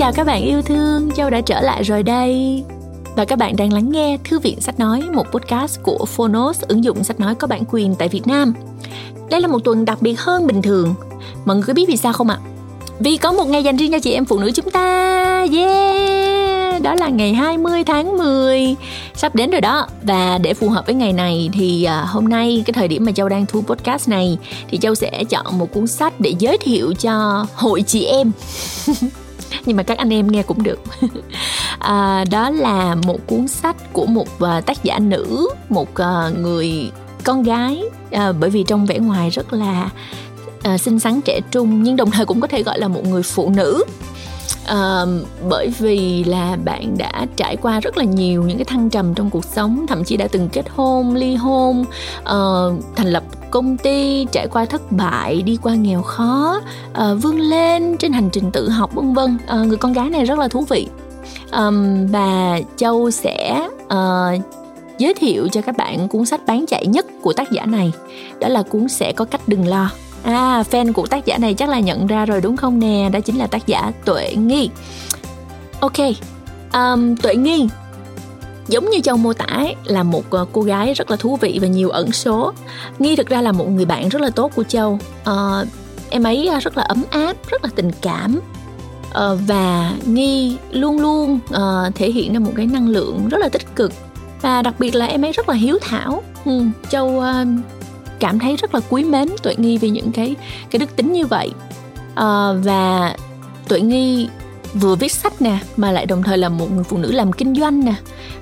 chào các bạn yêu thương, Châu đã trở lại rồi đây. Và các bạn đang lắng nghe Thư viện Sách Nói, một podcast của Phonos, ứng dụng sách nói có bản quyền tại Việt Nam. Đây là một tuần đặc biệt hơn bình thường. Mọi người có biết vì sao không ạ? Vì có một ngày dành riêng cho chị em phụ nữ chúng ta. Yeah! Đó là ngày 20 tháng 10 Sắp đến rồi đó Và để phù hợp với ngày này Thì à, hôm nay cái thời điểm mà Châu đang thu podcast này Thì Châu sẽ chọn một cuốn sách Để giới thiệu cho hội chị em nhưng mà các anh em nghe cũng được. À, đó là một cuốn sách của một uh, tác giả nữ một uh, người con gái uh, bởi vì trong vẻ ngoài rất là uh, xinh xắn trẻ trung nhưng đồng thời cũng có thể gọi là một người phụ nữ à, bởi vì là bạn đã trải qua rất là nhiều những cái thăng trầm trong cuộc sống thậm chí đã từng kết hôn ly hôn à, thành lập công ty trải qua thất bại đi qua nghèo khó à, vươn lên trên hành trình tự học vân vân. À, người con gái này rất là thú vị. Um, và châu sẽ uh, giới thiệu cho các bạn cuốn sách bán chạy nhất của tác giả này. Đó là cuốn sẽ có cách đừng lo. À, fan của tác giả này chắc là nhận ra rồi đúng không nè? Đó chính là tác giả Tuệ Nghi. Ok, um, Tuệ Nghi giống như châu mô tả ấy, là một ờ, cô gái rất là thú vị và nhiều ẩn số. Nghi thực ra là một người bạn rất là tốt của châu. Uh, em ấy ờ, rất là ấm áp, rất là tình cảm. Uh, và Nghi luôn luôn uh, thể hiện ra một cái năng lượng rất là tích cực và đặc biệt là em ấy rất là hiếu thảo. Ừ, châu uh, cảm thấy rất là quý mến tuệ nghi vì những cái cái đức tính như vậy. À, và tuệ nghi vừa viết sách nè mà lại đồng thời là một người phụ nữ làm kinh doanh nè.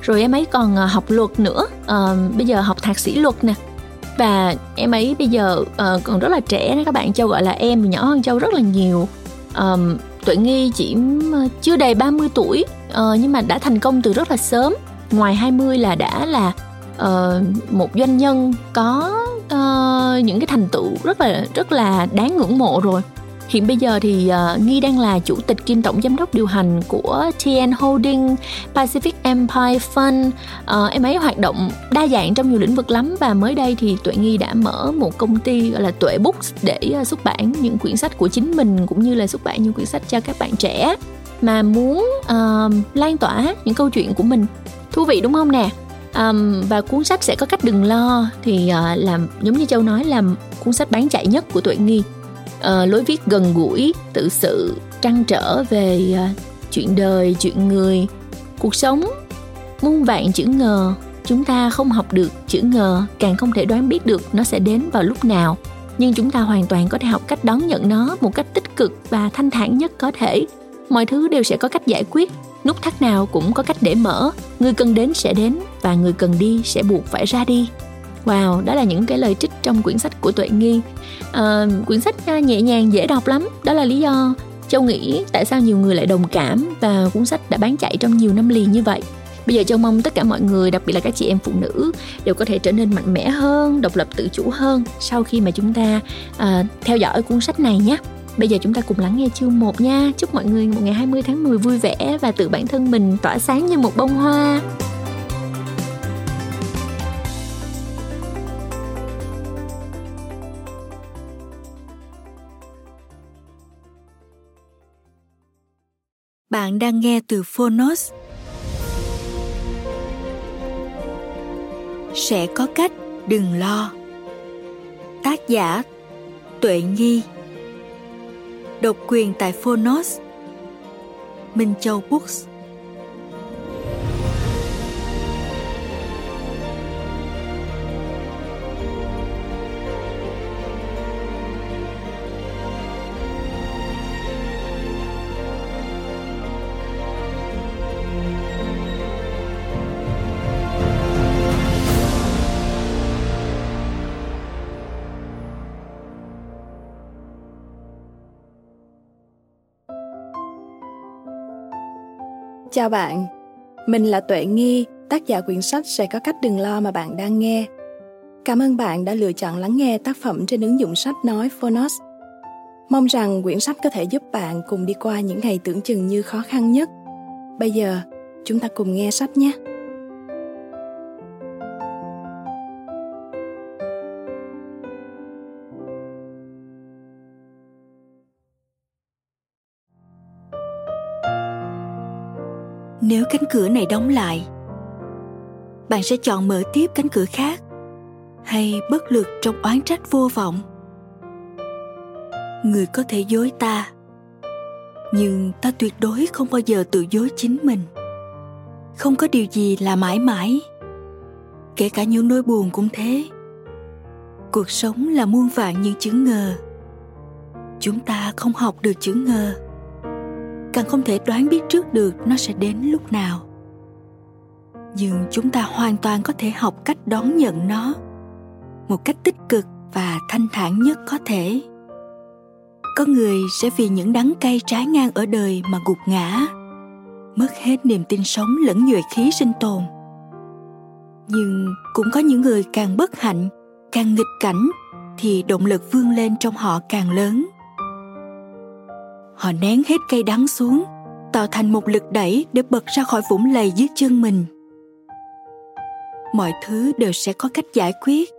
Rồi em ấy còn ờ, học luật nữa. À, bây giờ học thạc sĩ luật nè. Và em ấy bây giờ uh, còn rất là trẻ các bạn châu gọi là em nhỏ hơn châu rất là nhiều. Um, tuệ nghi chỉ chưa đầy 30 tuổi uh, nhưng mà đã thành công từ rất là sớm. Ngoài 20 là đã là uh, một doanh nhân có uh, những cái thành tựu rất là rất là đáng ngưỡng mộ rồi. Hiện bây giờ thì uh, nghi đang là chủ tịch kiêm tổng giám đốc điều hành của TN Holding Pacific Empire Fund. Uh, em ấy hoạt động đa dạng trong nhiều lĩnh vực lắm và mới đây thì tuệ nghi đã mở một công ty gọi là tuệ books để uh, xuất bản những quyển sách của chính mình cũng như là xuất bản những quyển sách cho các bạn trẻ mà muốn uh, lan tỏa những câu chuyện của mình. Thú vị đúng không nè? Um, và cuốn sách sẽ có cách đừng lo thì uh, làm giống như châu nói là cuốn sách bán chạy nhất của tuệ nghi. Uh, lối viết gần gũi tự sự trăn trở về uh, chuyện đời chuyện người. Cuộc sống muôn vạn chữ ngờ chúng ta không học được chữ ngờ càng không thể đoán biết được nó sẽ đến vào lúc nào. Nhưng chúng ta hoàn toàn có thể học cách đón nhận nó một cách tích cực và thanh thản nhất có thể. Mọi thứ đều sẽ có cách giải quyết nút thắt nào cũng có cách để mở. Người cần đến sẽ đến và người cần đi sẽ buộc phải ra đi. Wow đó là những cái lời trích trong quyển sách của tuệ nghi. À, quyển sách nhẹ nhàng dễ đọc lắm. Đó là lý do châu nghĩ tại sao nhiều người lại đồng cảm và cuốn sách đã bán chạy trong nhiều năm liền như vậy. Bây giờ châu mong tất cả mọi người đặc biệt là các chị em phụ nữ đều có thể trở nên mạnh mẽ hơn độc lập tự chủ hơn sau khi mà chúng ta à, theo dõi cuốn sách này nhé. Bây giờ chúng ta cùng lắng nghe chương 1 nha. Chúc mọi người một ngày 20 tháng 10 vui vẻ và tự bản thân mình tỏa sáng như một bông hoa. Bạn đang nghe từ Phonos. Sẽ có cách, đừng lo. Tác giả Tuệ Nghi Độc quyền tại Phonos Minh Châu Books Chào bạn, mình là Tuệ Nghi, tác giả quyển sách Sẽ có cách đừng lo mà bạn đang nghe. Cảm ơn bạn đã lựa chọn lắng nghe tác phẩm trên ứng dụng sách nói Phonos. Mong rằng quyển sách có thể giúp bạn cùng đi qua những ngày tưởng chừng như khó khăn nhất. Bây giờ, chúng ta cùng nghe sách nhé. Nếu cánh cửa này đóng lại, bạn sẽ chọn mở tiếp cánh cửa khác hay bất lực trong oán trách vô vọng. Người có thể dối ta, nhưng ta tuyệt đối không bao giờ tự dối chính mình. Không có điều gì là mãi mãi, kể cả những nỗi buồn cũng thế. Cuộc sống là muôn vạn những chữ ngờ. Chúng ta không học được chữ ngờ càng không thể đoán biết trước được nó sẽ đến lúc nào. Nhưng chúng ta hoàn toàn có thể học cách đón nhận nó một cách tích cực và thanh thản nhất có thể. Có người sẽ vì những đắng cay trái ngang ở đời mà gục ngã, mất hết niềm tin sống lẫn nhuệ khí sinh tồn. Nhưng cũng có những người càng bất hạnh, càng nghịch cảnh thì động lực vươn lên trong họ càng lớn họ nén hết cây đắng xuống, tạo thành một lực đẩy để bật ra khỏi vũng lầy dưới chân mình. Mọi thứ đều sẽ có cách giải quyết.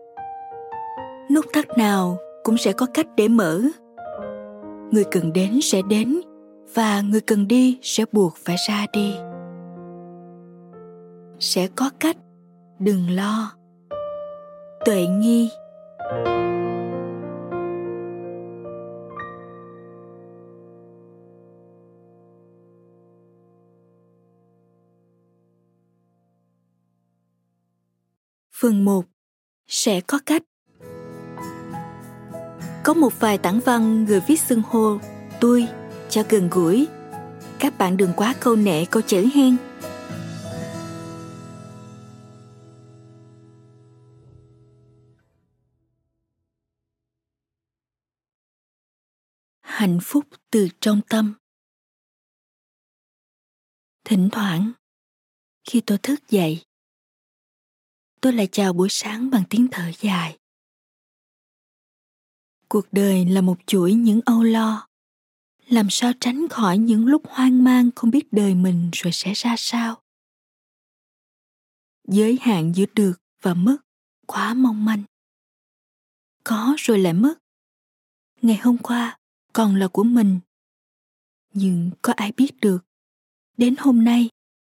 Nút thắt nào cũng sẽ có cách để mở. Người cần đến sẽ đến, và người cần đi sẽ buộc phải ra đi. Sẽ có cách, đừng lo. Tuệ nghi Phần 1 Sẽ có cách. Có một vài tảng văn người viết xưng hô, tôi cho gần gũi. Các bạn đừng quá câu nệ, câu chữ hen. Hạnh phúc từ trong tâm. Thỉnh thoảng, khi tôi thức dậy tôi lại chào buổi sáng bằng tiếng thở dài. Cuộc đời là một chuỗi những âu lo. Làm sao tránh khỏi những lúc hoang mang không biết đời mình rồi sẽ ra sao? Giới hạn giữa được và mất quá mong manh. Có rồi lại mất. Ngày hôm qua còn là của mình. Nhưng có ai biết được, đến hôm nay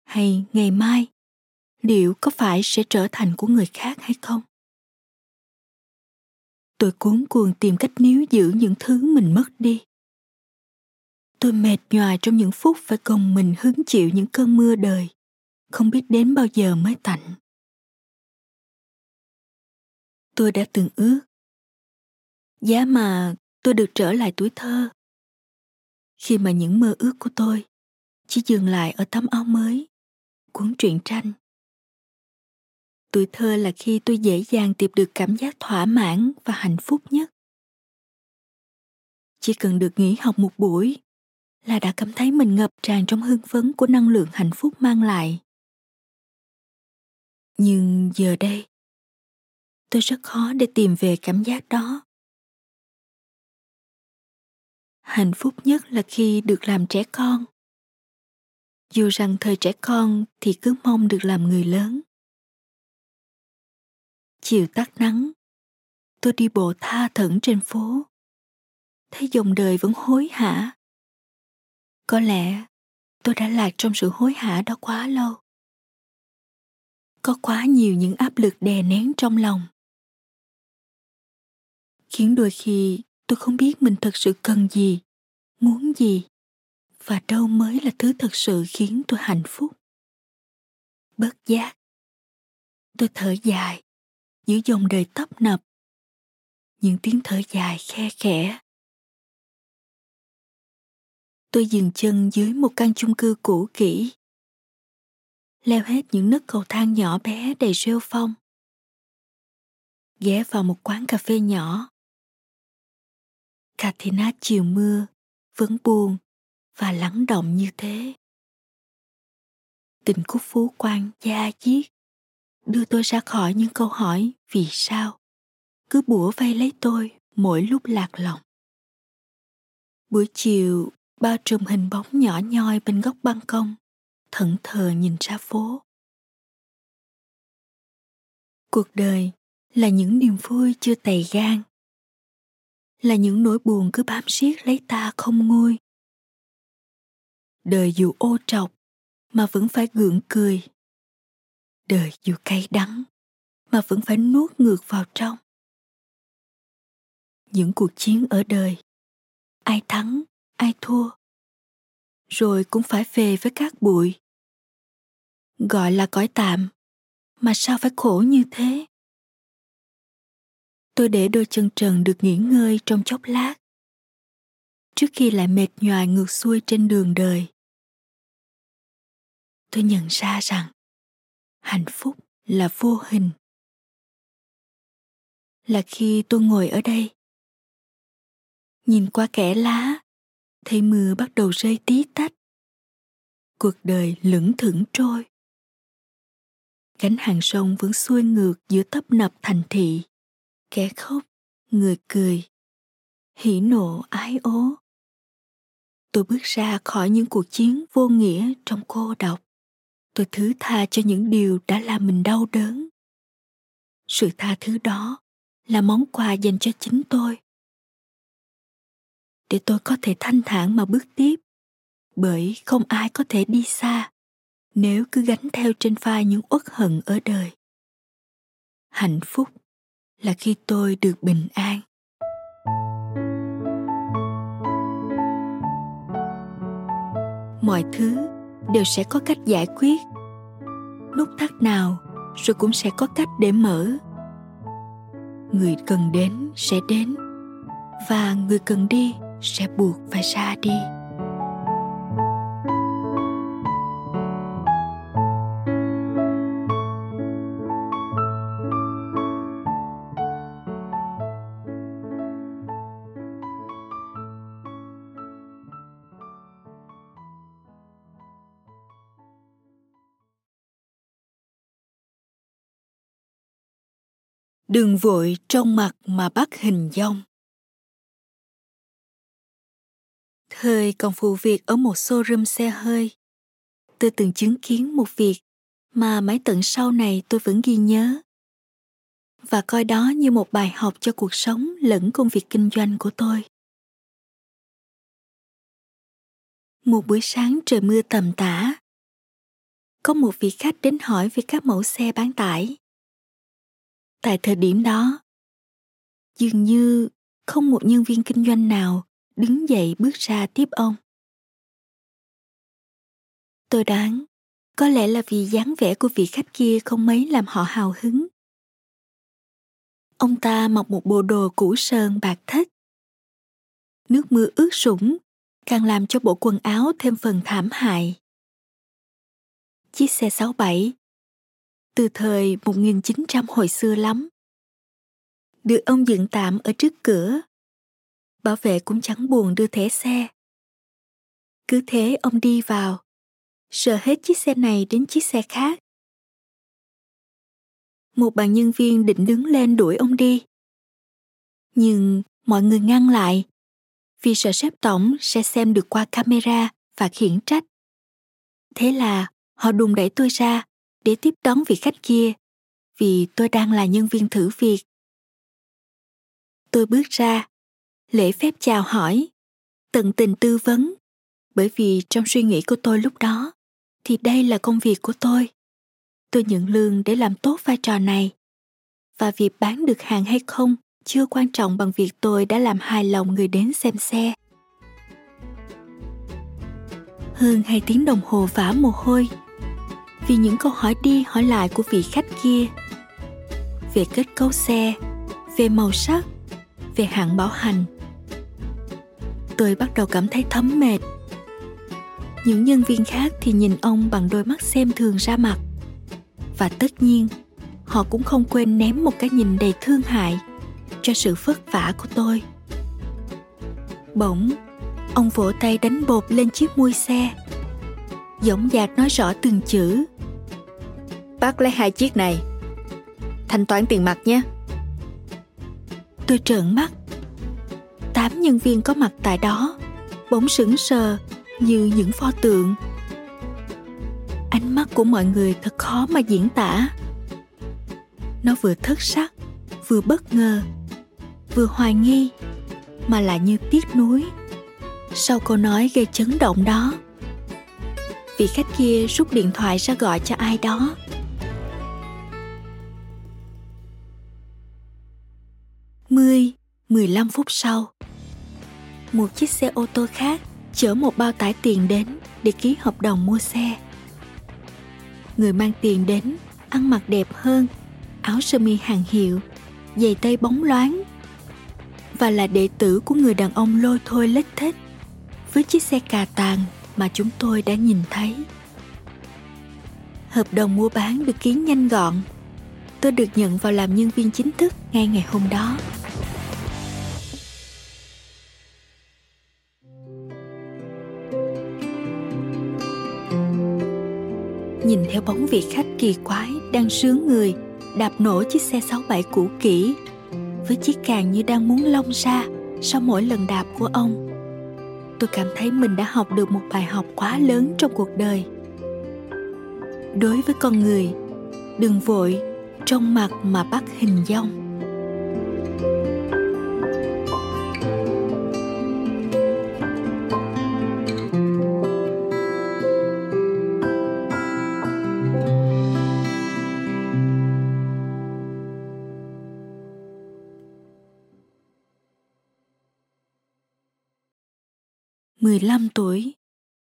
hay ngày mai liệu có phải sẽ trở thành của người khác hay không? Tôi cuốn cuồng tìm cách níu giữ những thứ mình mất đi. Tôi mệt nhoài trong những phút phải gồng mình hứng chịu những cơn mưa đời, không biết đến bao giờ mới tạnh. Tôi đã từng ước. Giá mà tôi được trở lại tuổi thơ. Khi mà những mơ ước của tôi chỉ dừng lại ở tấm áo mới, cuốn truyện tranh tuổi thơ là khi tôi dễ dàng tìm được cảm giác thỏa mãn và hạnh phúc nhất. Chỉ cần được nghỉ học một buổi là đã cảm thấy mình ngập tràn trong hưng phấn của năng lượng hạnh phúc mang lại. Nhưng giờ đây, tôi rất khó để tìm về cảm giác đó. Hạnh phúc nhất là khi được làm trẻ con. Dù rằng thời trẻ con thì cứ mong được làm người lớn chiều tắt nắng. Tôi đi bộ tha thẩn trên phố. Thấy dòng đời vẫn hối hả? Có lẽ tôi đã lạc trong sự hối hả đó quá lâu. Có quá nhiều những áp lực đè nén trong lòng. Khiến đôi khi tôi không biết mình thật sự cần gì, muốn gì, và đâu mới là thứ thật sự khiến tôi hạnh phúc. Bất giác, tôi thở dài giữa dòng đời tấp nập. Những tiếng thở dài khe khẽ. Tôi dừng chân dưới một căn chung cư cũ kỹ. Leo hết những nấc cầu thang nhỏ bé đầy rêu phong. Ghé vào một quán cà phê nhỏ. Katina chiều mưa, vẫn buồn và lắng động như thế. Tình khúc phú quan gia diết đưa tôi ra khỏi những câu hỏi vì sao. Cứ bủa vây lấy tôi mỗi lúc lạc lòng buổi chiều bao trùm hình bóng nhỏ nhoi bên góc ban công, thẫn thờ nhìn ra phố. Cuộc đời là những niềm vui chưa tày gan là những nỗi buồn cứ bám siết lấy ta không nguôi. Đời dù ô trọc mà vẫn phải gượng cười đời dù cay đắng mà vẫn phải nuốt ngược vào trong. Những cuộc chiến ở đời, ai thắng, ai thua, rồi cũng phải về với các bụi. Gọi là cõi tạm, mà sao phải khổ như thế? Tôi để đôi chân trần được nghỉ ngơi trong chốc lát. Trước khi lại mệt nhoài ngược xuôi trên đường đời, tôi nhận ra rằng hạnh phúc là vô hình. Là khi tôi ngồi ở đây, nhìn qua kẽ lá, thấy mưa bắt đầu rơi tí tách, cuộc đời lững thững trôi. Gánh hàng sông vẫn xuôi ngược giữa tấp nập thành thị, kẻ khóc, người cười, hỉ nộ, ái ố. Tôi bước ra khỏi những cuộc chiến vô nghĩa trong cô độc tôi thứ tha cho những điều đã làm mình đau đớn. Sự tha thứ đó là món quà dành cho chính tôi. Để tôi có thể thanh thản mà bước tiếp, bởi không ai có thể đi xa nếu cứ gánh theo trên vai những uất hận ở đời. Hạnh phúc là khi tôi được bình an. Mọi thứ đều sẽ có cách giải quyết. Nút thắt nào, rồi cũng sẽ có cách để mở. Người cần đến sẽ đến, và người cần đi sẽ buộc phải ra đi. Đừng vội trong mặt mà bắt hình dong. Thời còn phụ việc ở một showroom xe hơi. Tôi từng chứng kiến một việc mà mãi tận sau này tôi vẫn ghi nhớ. Và coi đó như một bài học cho cuộc sống lẫn công việc kinh doanh của tôi. Một buổi sáng trời mưa tầm tã, có một vị khách đến hỏi về các mẫu xe bán tải tại thời điểm đó, dường như không một nhân viên kinh doanh nào đứng dậy bước ra tiếp ông. Tôi đoán, có lẽ là vì dáng vẻ của vị khách kia không mấy làm họ hào hứng. Ông ta mặc một bộ đồ cũ sơn bạc thách nước mưa ướt sũng, càng làm cho bộ quần áo thêm phần thảm hại. Chiếc xe 67 từ thời 1900 hồi xưa lắm. Được ông dựng tạm ở trước cửa. Bảo vệ cũng chẳng buồn đưa thẻ xe. Cứ thế ông đi vào, sợ hết chiếc xe này đến chiếc xe khác. Một bạn nhân viên định đứng lên đuổi ông đi. Nhưng mọi người ngăn lại vì sợ sếp tổng sẽ xem được qua camera và khiển trách. Thế là họ đùng đẩy tôi ra để tiếp đón vị khách kia, vì tôi đang là nhân viên thử việc. Tôi bước ra, lễ phép chào hỏi, tận tình tư vấn, bởi vì trong suy nghĩ của tôi lúc đó, thì đây là công việc của tôi. Tôi nhận lương để làm tốt vai trò này. Và việc bán được hàng hay không chưa quan trọng bằng việc tôi đã làm hài lòng người đến xem xe. Hơn hai tiếng đồng hồ vã mồ hôi vì những câu hỏi đi hỏi lại của vị khách kia. Về kết cấu xe, về màu sắc, về hạn bảo hành. Tôi bắt đầu cảm thấy thấm mệt. Những nhân viên khác thì nhìn ông bằng đôi mắt xem thường ra mặt. Và tất nhiên, họ cũng không quên ném một cái nhìn đầy thương hại cho sự vất vả của tôi. Bỗng, ông vỗ tay đánh bột lên chiếc mui xe. Dõng dạc nói rõ từng chữ bác lấy hai chiếc này. Thanh toán tiền mặt nhé. Tôi trợn mắt. Tám nhân viên có mặt tại đó, bỗng sững sờ như những pho tượng. Ánh mắt của mọi người thật khó mà diễn tả. Nó vừa thất sắc, vừa bất ngờ, vừa hoài nghi, mà lại như tiếc nuối. Sau câu nói gây chấn động đó, vị khách kia rút điện thoại ra gọi cho ai đó. Mười, mười lăm phút sau, một chiếc xe ô tô khác chở một bao tải tiền đến để ký hợp đồng mua xe. Người mang tiền đến ăn mặc đẹp hơn, áo sơ mi hàng hiệu, giày tây bóng loáng và là đệ tử của người đàn ông lôi thôi lết thích với chiếc xe cà tàng mà chúng tôi đã nhìn thấy. Hợp đồng mua bán được ký nhanh gọn. Tôi được nhận vào làm nhân viên chính thức ngay ngày hôm đó. Nhìn theo bóng vị khách kỳ quái đang sướng người, đạp nổ chiếc xe 67 cũ kỹ. Với chiếc càng như đang muốn lông ra sau mỗi lần đạp của ông, tôi cảm thấy mình đã học được một bài học quá lớn trong cuộc đời. Đối với con người, đừng vội, trong mặt mà bắt hình dong. 15 tuổi,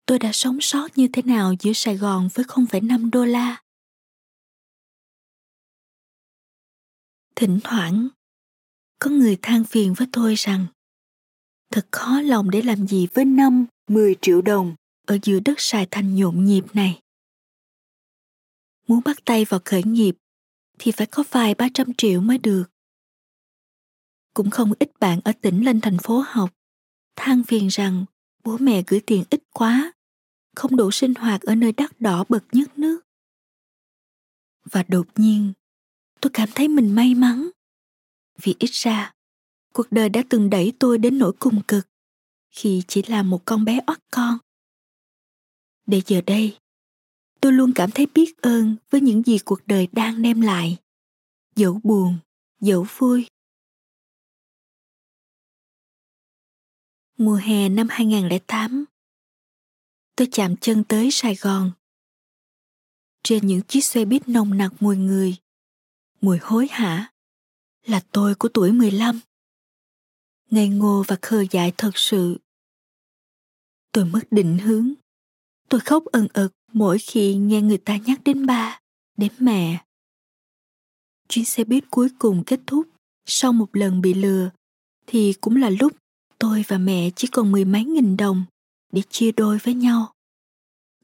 tôi đã sống sót như thế nào giữa Sài Gòn với 0,5 đô la? Thỉnh thoảng, có người than phiền với tôi rằng thật khó lòng để làm gì với 5, 10 triệu đồng ở giữa đất Sài Thành nhộn nhịp này. Muốn bắt tay vào khởi nghiệp thì phải có vài ba trăm triệu mới được. Cũng không ít bạn ở tỉnh lên thành phố học, than phiền rằng bố mẹ gửi tiền ít quá, không đủ sinh hoạt ở nơi đắt đỏ bậc nhất nước. Và đột nhiên, tôi cảm thấy mình may mắn. Vì ít ra, cuộc đời đã từng đẩy tôi đến nỗi cùng cực khi chỉ là một con bé oắt con. Để giờ đây, tôi luôn cảm thấy biết ơn với những gì cuộc đời đang đem lại. Dẫu buồn, dẫu vui. Mùa hè năm 2008, tôi chạm chân tới Sài Gòn. Trên những chiếc xe buýt nồng nặc mùi người, mùi hối hả, là tôi của tuổi 15. Ngây ngô và khờ dại thật sự. Tôi mất định hướng. Tôi khóc ẩn ực mỗi khi nghe người ta nhắc đến ba, đến mẹ. Chuyến xe buýt cuối cùng kết thúc sau một lần bị lừa thì cũng là lúc tôi và mẹ chỉ còn mười mấy nghìn đồng để chia đôi với nhau.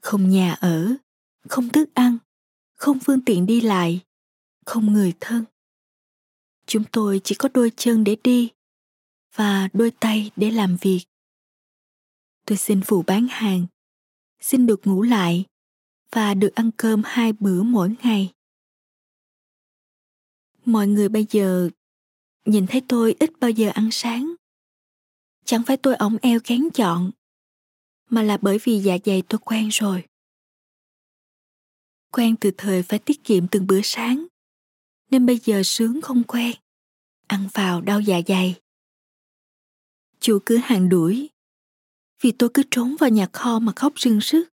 Không nhà ở, không thức ăn, không phương tiện đi lại, không người thân. Chúng tôi chỉ có đôi chân để đi và đôi tay để làm việc. Tôi xin phụ bán hàng, xin được ngủ lại và được ăn cơm hai bữa mỗi ngày. Mọi người bây giờ nhìn thấy tôi ít bao giờ ăn sáng chẳng phải tôi ổng eo kén chọn, mà là bởi vì dạ dày tôi quen rồi. Quen từ thời phải tiết kiệm từng bữa sáng, nên bây giờ sướng không quen ăn vào đau dạ dày. Chủ cửa hàng đuổi, vì tôi cứ trốn vào nhà kho mà khóc rưng rức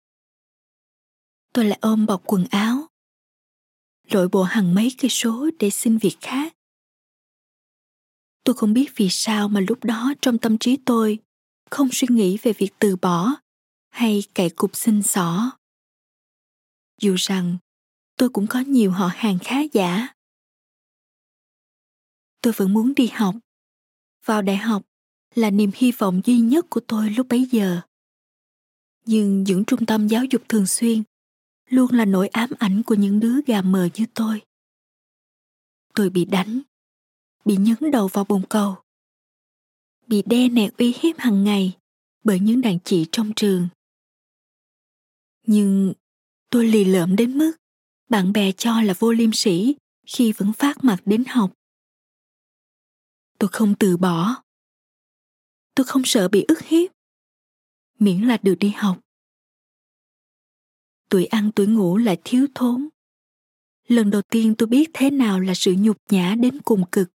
tôi lại ôm bọc quần áo, lội bộ hàng mấy cây số để xin việc khác tôi không biết vì sao mà lúc đó trong tâm trí tôi không suy nghĩ về việc từ bỏ hay cậy cục xin xỏ. Dù rằng tôi cũng có nhiều họ hàng khá giả. Tôi vẫn muốn đi học. Vào đại học là niềm hy vọng duy nhất của tôi lúc bấy giờ. Nhưng những trung tâm giáo dục thường xuyên luôn là nỗi ám ảnh của những đứa gà mờ như tôi. Tôi bị đánh bị nhấn đầu vào bồn cầu. Bị đe nẹt uy hiếp hàng ngày bởi những đàn chị trong trường. Nhưng tôi lì lợm đến mức bạn bè cho là vô liêm sĩ khi vẫn phát mặt đến học. Tôi không từ bỏ. Tôi không sợ bị ức hiếp. Miễn là được đi học. Tuổi ăn tuổi ngủ lại thiếu thốn. Lần đầu tiên tôi biết thế nào là sự nhục nhã đến cùng cực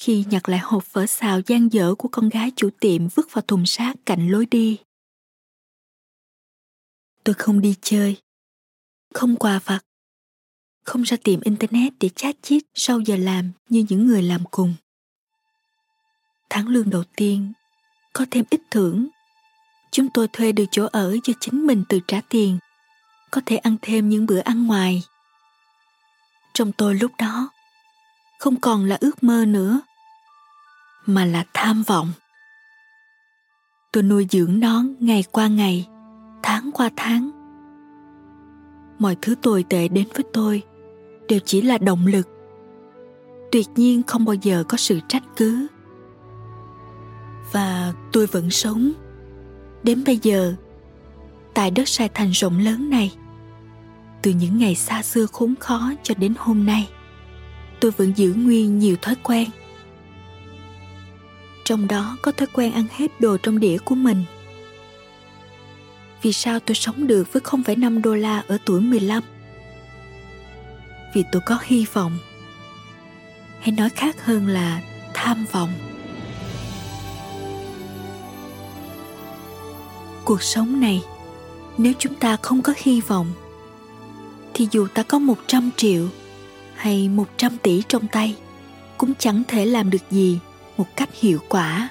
khi nhặt lại hộp phở xào gian dở của con gái chủ tiệm vứt vào thùng rác cạnh lối đi. tôi không đi chơi, không quà vặt, không ra tiệm internet để chat chít sau giờ làm như những người làm cùng. Tháng lương đầu tiên, có thêm ít thưởng. Chúng tôi thuê được chỗ ở cho chính mình tự trả tiền, có thể ăn thêm những bữa ăn ngoài. Trong tôi lúc đó, không còn là ước mơ nữa mà là tham vọng. Tôi nuôi dưỡng nó ngày qua ngày, tháng qua tháng. Mọi thứ tồi tệ đến với tôi đều chỉ là động lực. Tuyệt nhiên không bao giờ có sự trách cứ. Và tôi vẫn sống. Đến bây giờ, tại đất sai thành rộng lớn này, từ những ngày xa xưa khốn khó cho đến hôm nay, tôi vẫn giữ nguyên nhiều thói quen trong đó có thói quen ăn hết đồ trong đĩa của mình vì sao tôi sống được với 0,5 đô la ở tuổi 15? Vì tôi có hy vọng. Hay nói khác hơn là tham vọng. Cuộc sống này, nếu chúng ta không có hy vọng, thì dù ta có 100 triệu hay 100 tỷ trong tay, cũng chẳng thể làm được gì một cách hiệu quả.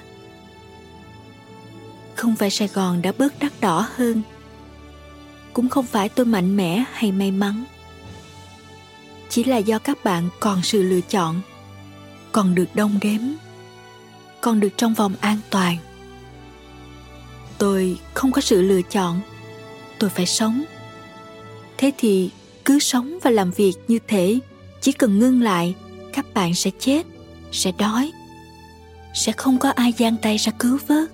Không phải sài gòn đã bớt đắt đỏ hơn. Cũng không phải tôi mạnh mẽ hay may mắn. Chỉ là do các bạn còn sự lựa chọn, còn được đông đếm, còn được trong vòng an toàn. Tôi không có sự lựa chọn, tôi phải sống. Thế thì cứ sống và làm việc như thế, chỉ cần ngưng lại, các bạn sẽ chết, sẽ đói sẽ không có ai giang tay ra cứu vớt.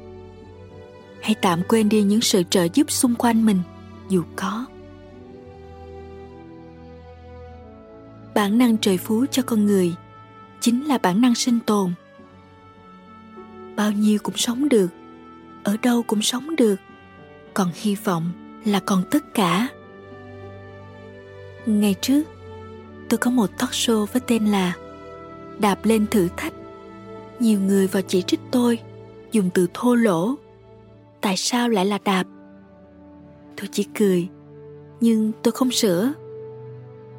Hãy tạm quên đi những sự trợ giúp xung quanh mình, dù có. Bản năng trời phú cho con người chính là bản năng sinh tồn. Bao nhiêu cũng sống được, ở đâu cũng sống được, còn hy vọng là còn tất cả. Ngày trước, tôi có một talk show với tên là đạp lên thử thách nhiều người vào chỉ trích tôi, dùng từ thô lỗ. Tại sao lại là đạp? Tôi chỉ cười, nhưng tôi không sửa.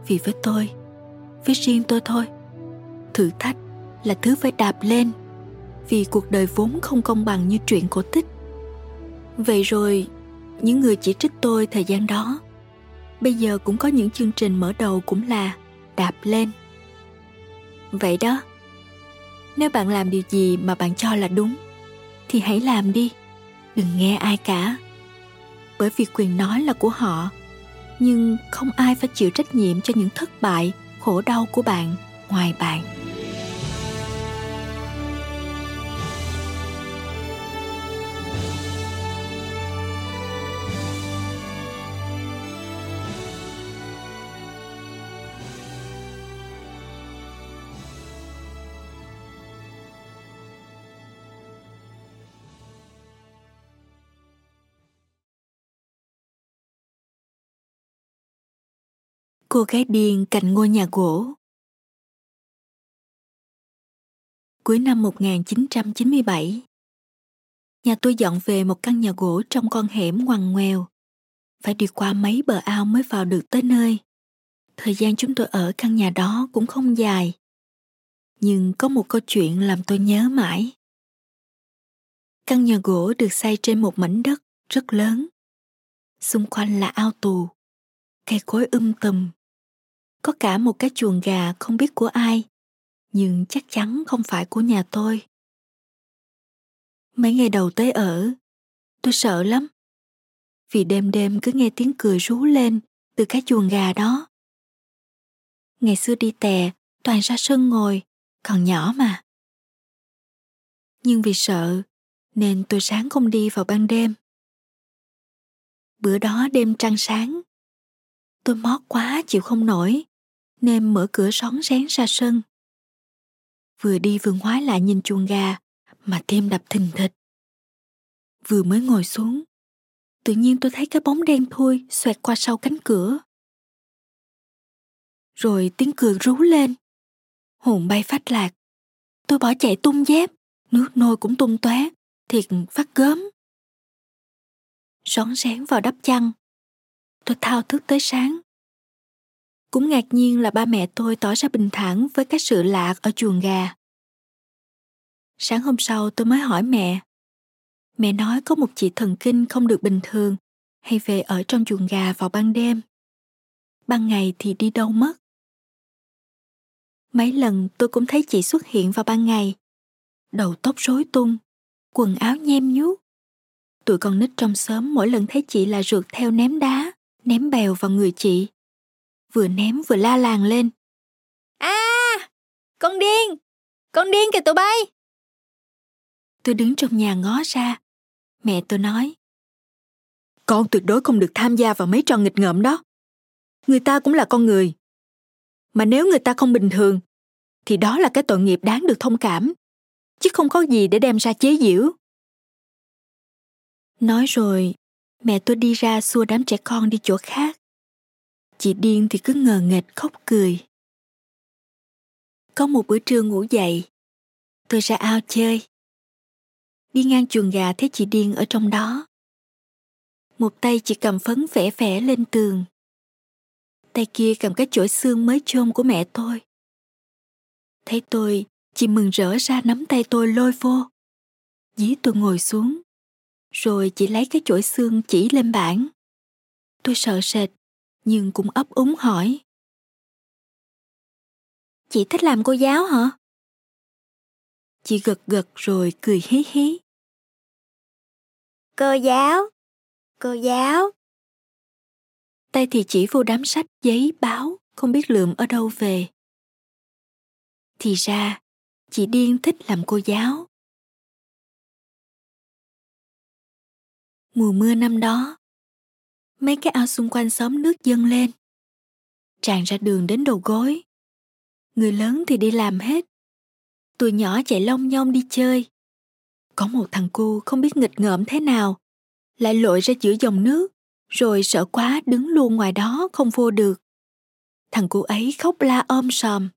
Vì với tôi, với riêng tôi thôi, thử thách là thứ phải đạp lên, vì cuộc đời vốn không công bằng như chuyện cổ tích. Vậy rồi, những người chỉ trích tôi thời gian đó, bây giờ cũng có những chương trình mở đầu cũng là đạp lên. Vậy đó nếu bạn làm điều gì mà bạn cho là đúng, thì hãy làm đi. Đừng nghe ai cả. Bởi vì quyền nói là của họ, nhưng không ai phải chịu trách nhiệm cho những thất bại, khổ đau của bạn ngoài bạn. Cô gái điên cạnh ngôi nhà gỗ. Cuối năm 1997 Nhà tôi dọn về một căn nhà gỗ trong con hẻm ngoằn ngoèo. Phải đi qua mấy bờ ao mới vào được tới nơi. Thời gian chúng tôi ở căn nhà đó cũng không dài. Nhưng có một câu chuyện làm tôi nhớ mãi. Căn nhà gỗ được xây trên một mảnh đất rất lớn. Xung quanh là ao tù, Cây cối um tùm có cả một cái chuồng gà không biết của ai, nhưng chắc chắn không phải của nhà tôi. Mấy ngày đầu tới ở, tôi sợ lắm, vì đêm đêm cứ nghe tiếng cười rú lên từ cái chuồng gà đó. Ngày xưa đi tè, toàn ra sân ngồi, còn nhỏ mà. Nhưng vì sợ, nên tôi sáng không đi vào ban đêm. Bữa đó đêm trăng sáng tôi mót quá chịu không nổi nên mở cửa xón rén ra sân. Vừa đi vừa ngoái lại nhìn chuồng gà mà tim đập thình thịch. Vừa mới ngồi xuống, tự nhiên tôi thấy cái bóng đen thui xoẹt qua sau cánh cửa. Rồi tiếng cười rú lên. Hồn bay phát lạc. Tôi bỏ chạy tung dép, nước nôi cũng tung tóe, thiệt phát gớm. Rón rén vào đắp chăn, tôi thao thức tới sáng. Cũng ngạc nhiên là ba mẹ tôi tỏ ra bình thản với các sự lạ ở chuồng gà. Sáng hôm sau tôi mới hỏi mẹ. Mẹ nói có một chị thần kinh không được bình thường hay về ở trong chuồng gà vào ban đêm. Ban ngày thì đi đâu mất. Mấy lần tôi cũng thấy chị xuất hiện vào ban ngày. Đầu tóc rối tung, quần áo nhem nhuốc. Tụi con nít trong xóm mỗi lần thấy chị là rượt theo ném đá, ném bèo vào người chị. Vừa ném vừa la làng lên. À, con điên, con điên kìa tụi bay. Tôi đứng trong nhà ngó ra. Mẹ tôi nói. Con tuyệt đối không được tham gia vào mấy trò nghịch ngợm đó. Người ta cũng là con người. Mà nếu người ta không bình thường, thì đó là cái tội nghiệp đáng được thông cảm. Chứ không có gì để đem ra chế giễu. Nói rồi, mẹ tôi đi ra xua đám trẻ con đi chỗ khác. Chị điên thì cứ ngờ nghệch khóc cười. Có một bữa trưa ngủ dậy, tôi ra ao chơi. Đi ngang chuồng gà thấy chị điên ở trong đó. Một tay chị cầm phấn vẽ vẽ lên tường. Tay kia cầm cái chổi xương mới chôn của mẹ tôi. Thấy tôi, chị mừng rỡ ra nắm tay tôi lôi vô. Dí tôi ngồi xuống. Rồi chị lấy cái chổi xương chỉ lên bảng. Tôi sợ sệt, nhưng cũng ấp úng hỏi. Chị thích làm cô giáo hả? Chị gật gật rồi cười hí hí. Cô giáo, cô giáo. Tay thì chỉ vô đám sách, giấy, báo, không biết lượm ở đâu về. Thì ra, chị Điên thích làm cô giáo. Mùa mưa năm đó, mấy cái ao xung quanh xóm nước dâng lên. Tràn ra đường đến đầu gối. Người lớn thì đi làm hết. Tụi nhỏ chạy long nhong đi chơi. Có một thằng cu không biết nghịch ngợm thế nào, lại lội ra giữa dòng nước, rồi sợ quá đứng luôn ngoài đó không vô được. Thằng cu ấy khóc la ôm sòm.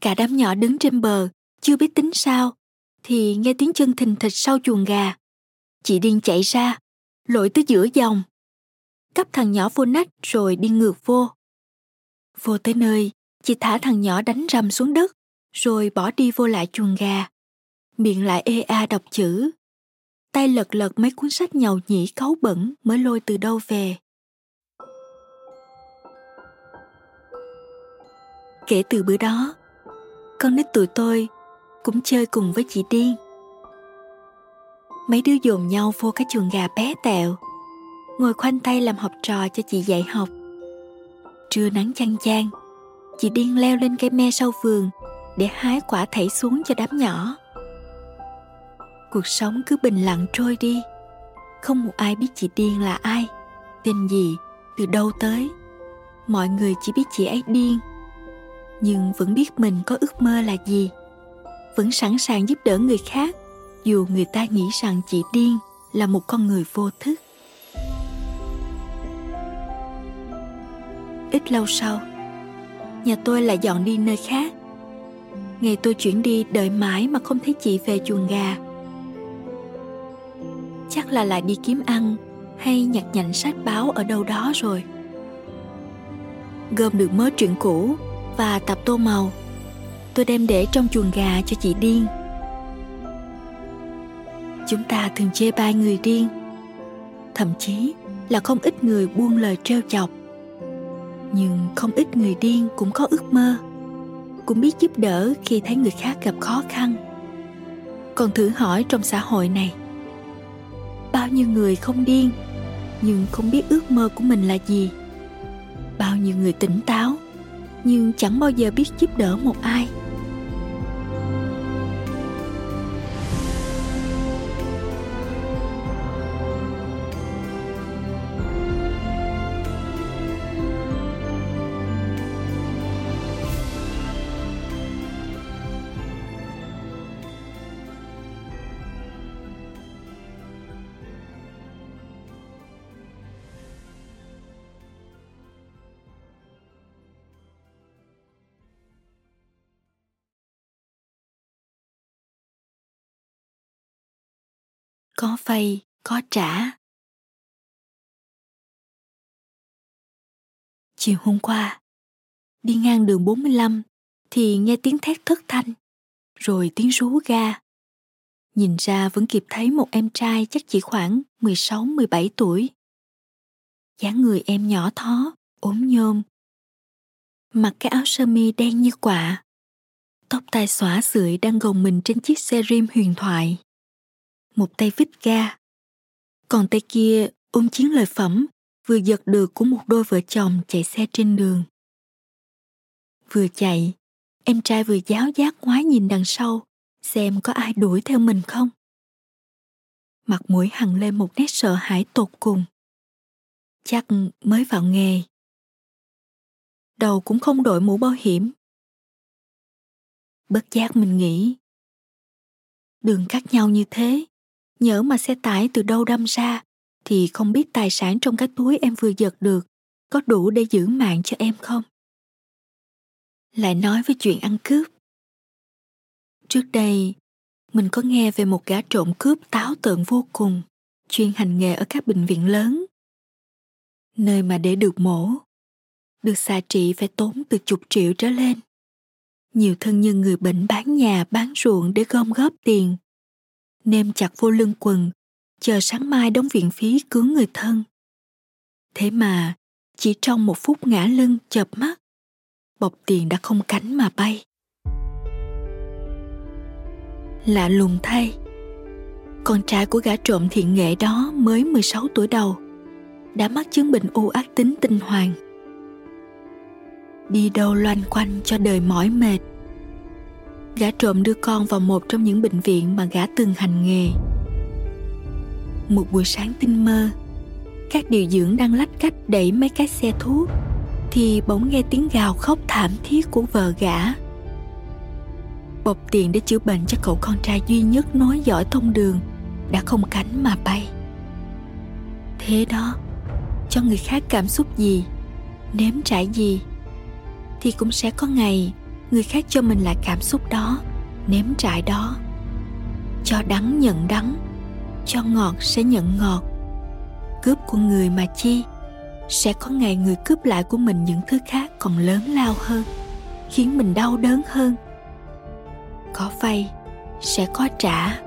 Cả đám nhỏ đứng trên bờ, chưa biết tính sao, thì nghe tiếng chân thình thịch sau chuồng gà. Chị điên chạy ra, lội tới giữa dòng. Cắp thằng nhỏ vô nách rồi đi ngược vô. Vô tới nơi, chị thả thằng nhỏ đánh rầm xuống đất, rồi bỏ đi vô lại chuồng gà. Miệng lại ê a đọc chữ. Tay lật lật mấy cuốn sách nhầu nhĩ cáu bẩn mới lôi từ đâu về. Kể từ bữa đó, con nít tụi tôi cũng chơi cùng với chị Điên. Mấy đứa dồn nhau vô cái chuồng gà bé tẹo, ngồi khoanh tay làm học trò cho chị dạy học. Trưa nắng chang chang, chị Điên leo lên cây me sau vườn để hái quả thảy xuống cho đám nhỏ. Cuộc sống cứ bình lặng trôi đi, không một ai biết chị Điên là ai, tên gì, từ đâu tới. Mọi người chỉ biết chị ấy điên nhưng vẫn biết mình có ước mơ là gì vẫn sẵn sàng giúp đỡ người khác dù người ta nghĩ rằng chị điên là một con người vô thức, ít lâu sau, nhà tôi lại dọn đi nơi khác. Ngày tôi chuyển đi, đợi mãi mà không thấy chị về chuồng gà. Chắc là lại đi kiếm ăn hay nhặt nhạnh sách báo ở đâu đó rồi. Gom được mớ chuyện cũ và tập tô màu, tôi đem để trong chuồng gà cho chị điên chúng ta thường chê bai người điên. Thậm chí là không ít người buông lời trêu chọc. Nhưng không ít người điên cũng có ước mơ, cũng biết giúp đỡ khi thấy người khác gặp khó khăn. Còn thử hỏi trong xã hội này, bao nhiêu người không điên nhưng không biết ước mơ của mình là gì? Bao nhiêu người tỉnh táo nhưng chẳng bao giờ biết giúp đỡ một ai? Có vay có trả Chiều hôm qua, đi ngang đường 45 thì nghe tiếng thét thất thanh, rồi tiếng rú ga. Nhìn ra vẫn kịp thấy một em trai chắc chỉ khoảng 16-17 tuổi. dáng người em nhỏ thó, ốm nhôm. Mặc cái áo sơ mi đen như quả. Tóc tai xõa sưởi đang gồng mình trên chiếc xe rim huyền thoại. Một tay vít ga. Còn tay kia ôm chiến lợi phẩm vừa giật được của một đôi vợ chồng chạy xe trên đường. Vừa chạy, em trai vừa giáo giác ngoái nhìn đằng sau xem có ai đuổi theo mình không. Mặt mũi hằn lên một nét sợ hãi tột cùng. Chắc mới vào nghề. Đầu cũng không đội mũ bảo hiểm. Bất giác mình nghĩ. Đường cắt nhau như thế, nhỡ mà xe tải từ đâu đâm ra, thì không biết tài sản trong cái túi em vừa giật được có đủ để giữ mạng cho em không? Lại nói về chuyện ăn cướp. Trước đây, mình có nghe về một gã trộm cướp táo tợn vô cùng, chuyên hành nghề ở các bệnh viện lớn. Nơi mà để được mổ, được xạ trị phải tốn từ chục triệu trở lên. Nhiều thân nhân người bệnh bán nhà, bán ruộng để gom góp tiền nêm chặt vô lưng quần, chờ sáng mai đóng viện phí cứu người thân. Thế mà, chỉ trong một phút ngã lưng chợp mắt, bọc tiền đã không cánh mà bay. Lạ lùng thay, con trai của gã trộm thiện nghệ đó mới 16 tuổi đầu, đã mắc chứng bệnh u ác tính tinh hoàng đi đâu loanh quanh cho đời mỏi mệt gã trộm đưa con vào một trong những bệnh viện mà gã từng hành nghề. Một buổi sáng tinh mơ, các điều dưỡng đang lách cách đẩy mấy cái xe thuốc thì bỗng nghe tiếng gào khóc thảm thiết của vợ gã. Bọc tiền để chữa bệnh cho cậu con trai duy nhất nói giỏi thông đường đã không cánh mà bay. Thế đó, cho người khác cảm xúc gì, nếm trải gì, thì cũng sẽ có ngày người khác cho mình lại cảm xúc đó, nếm trải đó. Cho đắng nhận đắng, cho ngọt sẽ nhận ngọt. Cướp của người mà chi, sẽ có ngày người cướp lại của mình những thứ khác còn lớn lao hơn, khiến mình đau đớn hơn. Có vay, sẽ có trả.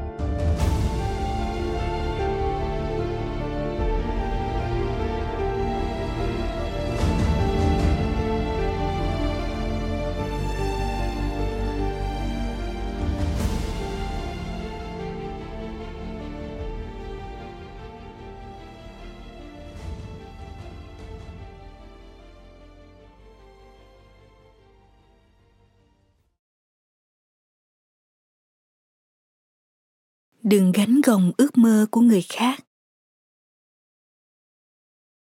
Đừng gánh gồng ước mơ của người khác.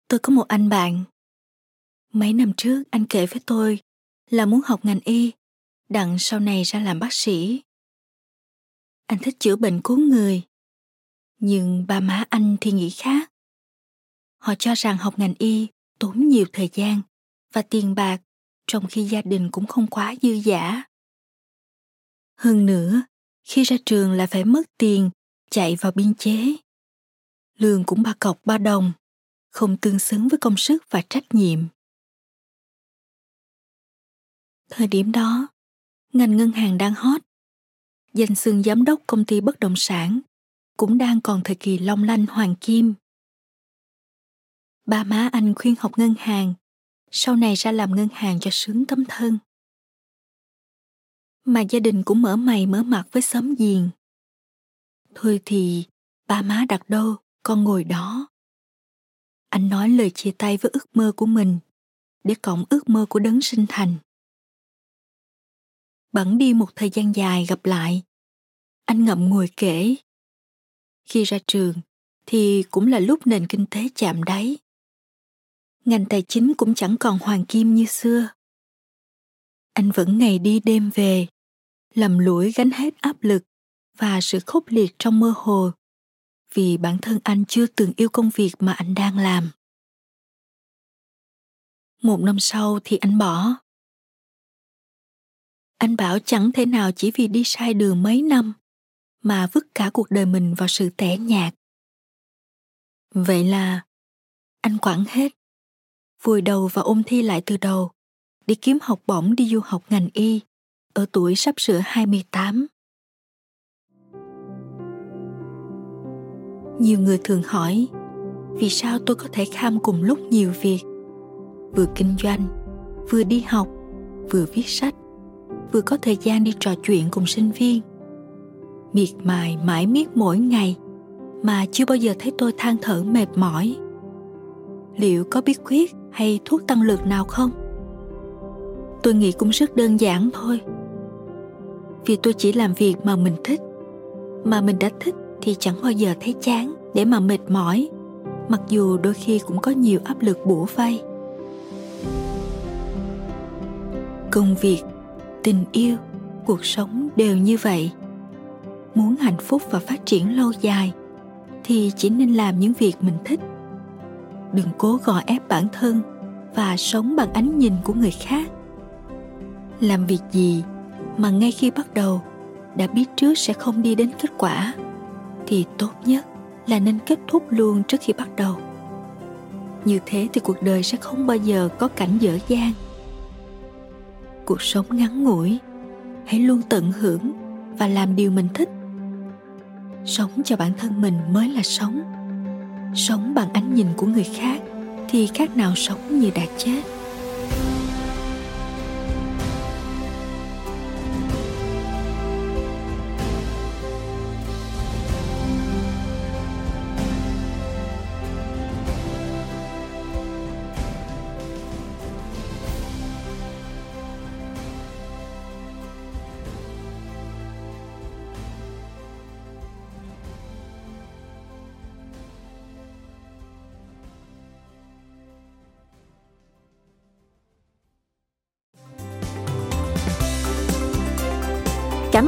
Tôi có một anh bạn. Mấy năm trước, anh kể với tôi là muốn học ngành y, đặng sau này ra làm bác sĩ. Anh thích chữa bệnh cứu người, nhưng ba má anh thì nghĩ khác. Họ cho rằng học ngành y tốn nhiều thời gian và tiền bạc, trong khi gia đình cũng không quá dư giả hơn nữa khi ra trường lại phải mất tiền, chạy vào biên chế. Lương cũng ba cọc ba đồng, không tương xứng với công sức và trách nhiệm. Thời điểm đó, ngành ngân hàng đang hot. Danh xưng giám đốc công ty bất động sản cũng đang còn thời kỳ long lanh hoàng kim. Ba má anh khuyên học ngân hàng, sau này ra làm ngân hàng cho sướng tấm thân mà gia đình cũng mở mày mở mặt với xóm giềng. Thôi thì, ba má đặt đâu, con ngồi đó. Anh nói lời chia tay với ước mơ của mình, để cộng ước mơ của đấng sinh thành. Bẵng đi một thời gian dài gặp lại, anh ngậm ngùi kể. Khi ra trường, thì cũng là lúc nền kinh tế chạm đáy. Ngành tài chính cũng chẳng còn hoàng kim như xưa. Anh vẫn ngày đi đêm về, lầm lũi gánh hết áp lực và sự khốc liệt trong mơ hồ vì bản thân anh chưa từng yêu công việc mà anh đang làm. Một năm sau thì anh bỏ. Anh bảo chẳng thể nào chỉ vì đi sai đường mấy năm mà vứt cả cuộc đời mình vào sự tẻ nhạt. Vậy là anh quẳng hết, vùi đầu và ôm thi lại từ đầu để kiếm học bổng đi du học ngành y ở tuổi sắp sửa 28. Nhiều người thường hỏi, vì sao tôi có thể kham cùng lúc nhiều việc? Vừa kinh doanh, vừa đi học, vừa viết sách, vừa có thời gian đi trò chuyện cùng sinh viên. Miệt mài mãi miết mỗi ngày mà chưa bao giờ thấy tôi than thở mệt mỏi. Liệu có bí quyết hay thuốc tăng lực nào không? Tôi nghĩ cũng rất đơn giản thôi vì tôi chỉ làm việc mà mình thích. Mà mình đã thích thì chẳng bao giờ thấy chán để mà mệt mỏi, mặc dù đôi khi cũng có nhiều áp lực bủa vây. Công việc, tình yêu, cuộc sống đều như vậy. Muốn hạnh phúc và phát triển lâu dài thì chỉ nên làm những việc mình thích. Đừng cố gò ép bản thân và sống bằng ánh nhìn của người khác. Làm việc gì mà ngay khi bắt đầu đã biết trước sẽ không đi đến kết quả, thì tốt nhất là nên kết thúc luôn trước khi bắt đầu. Như thế thì cuộc đời sẽ không bao giờ có cảnh dở dang. Cuộc sống ngắn ngủi, hãy luôn tận hưởng và làm điều mình thích. Sống cho bản thân mình mới là sống. Sống bằng ánh nhìn của người khác thì khác nào sống như đã chết.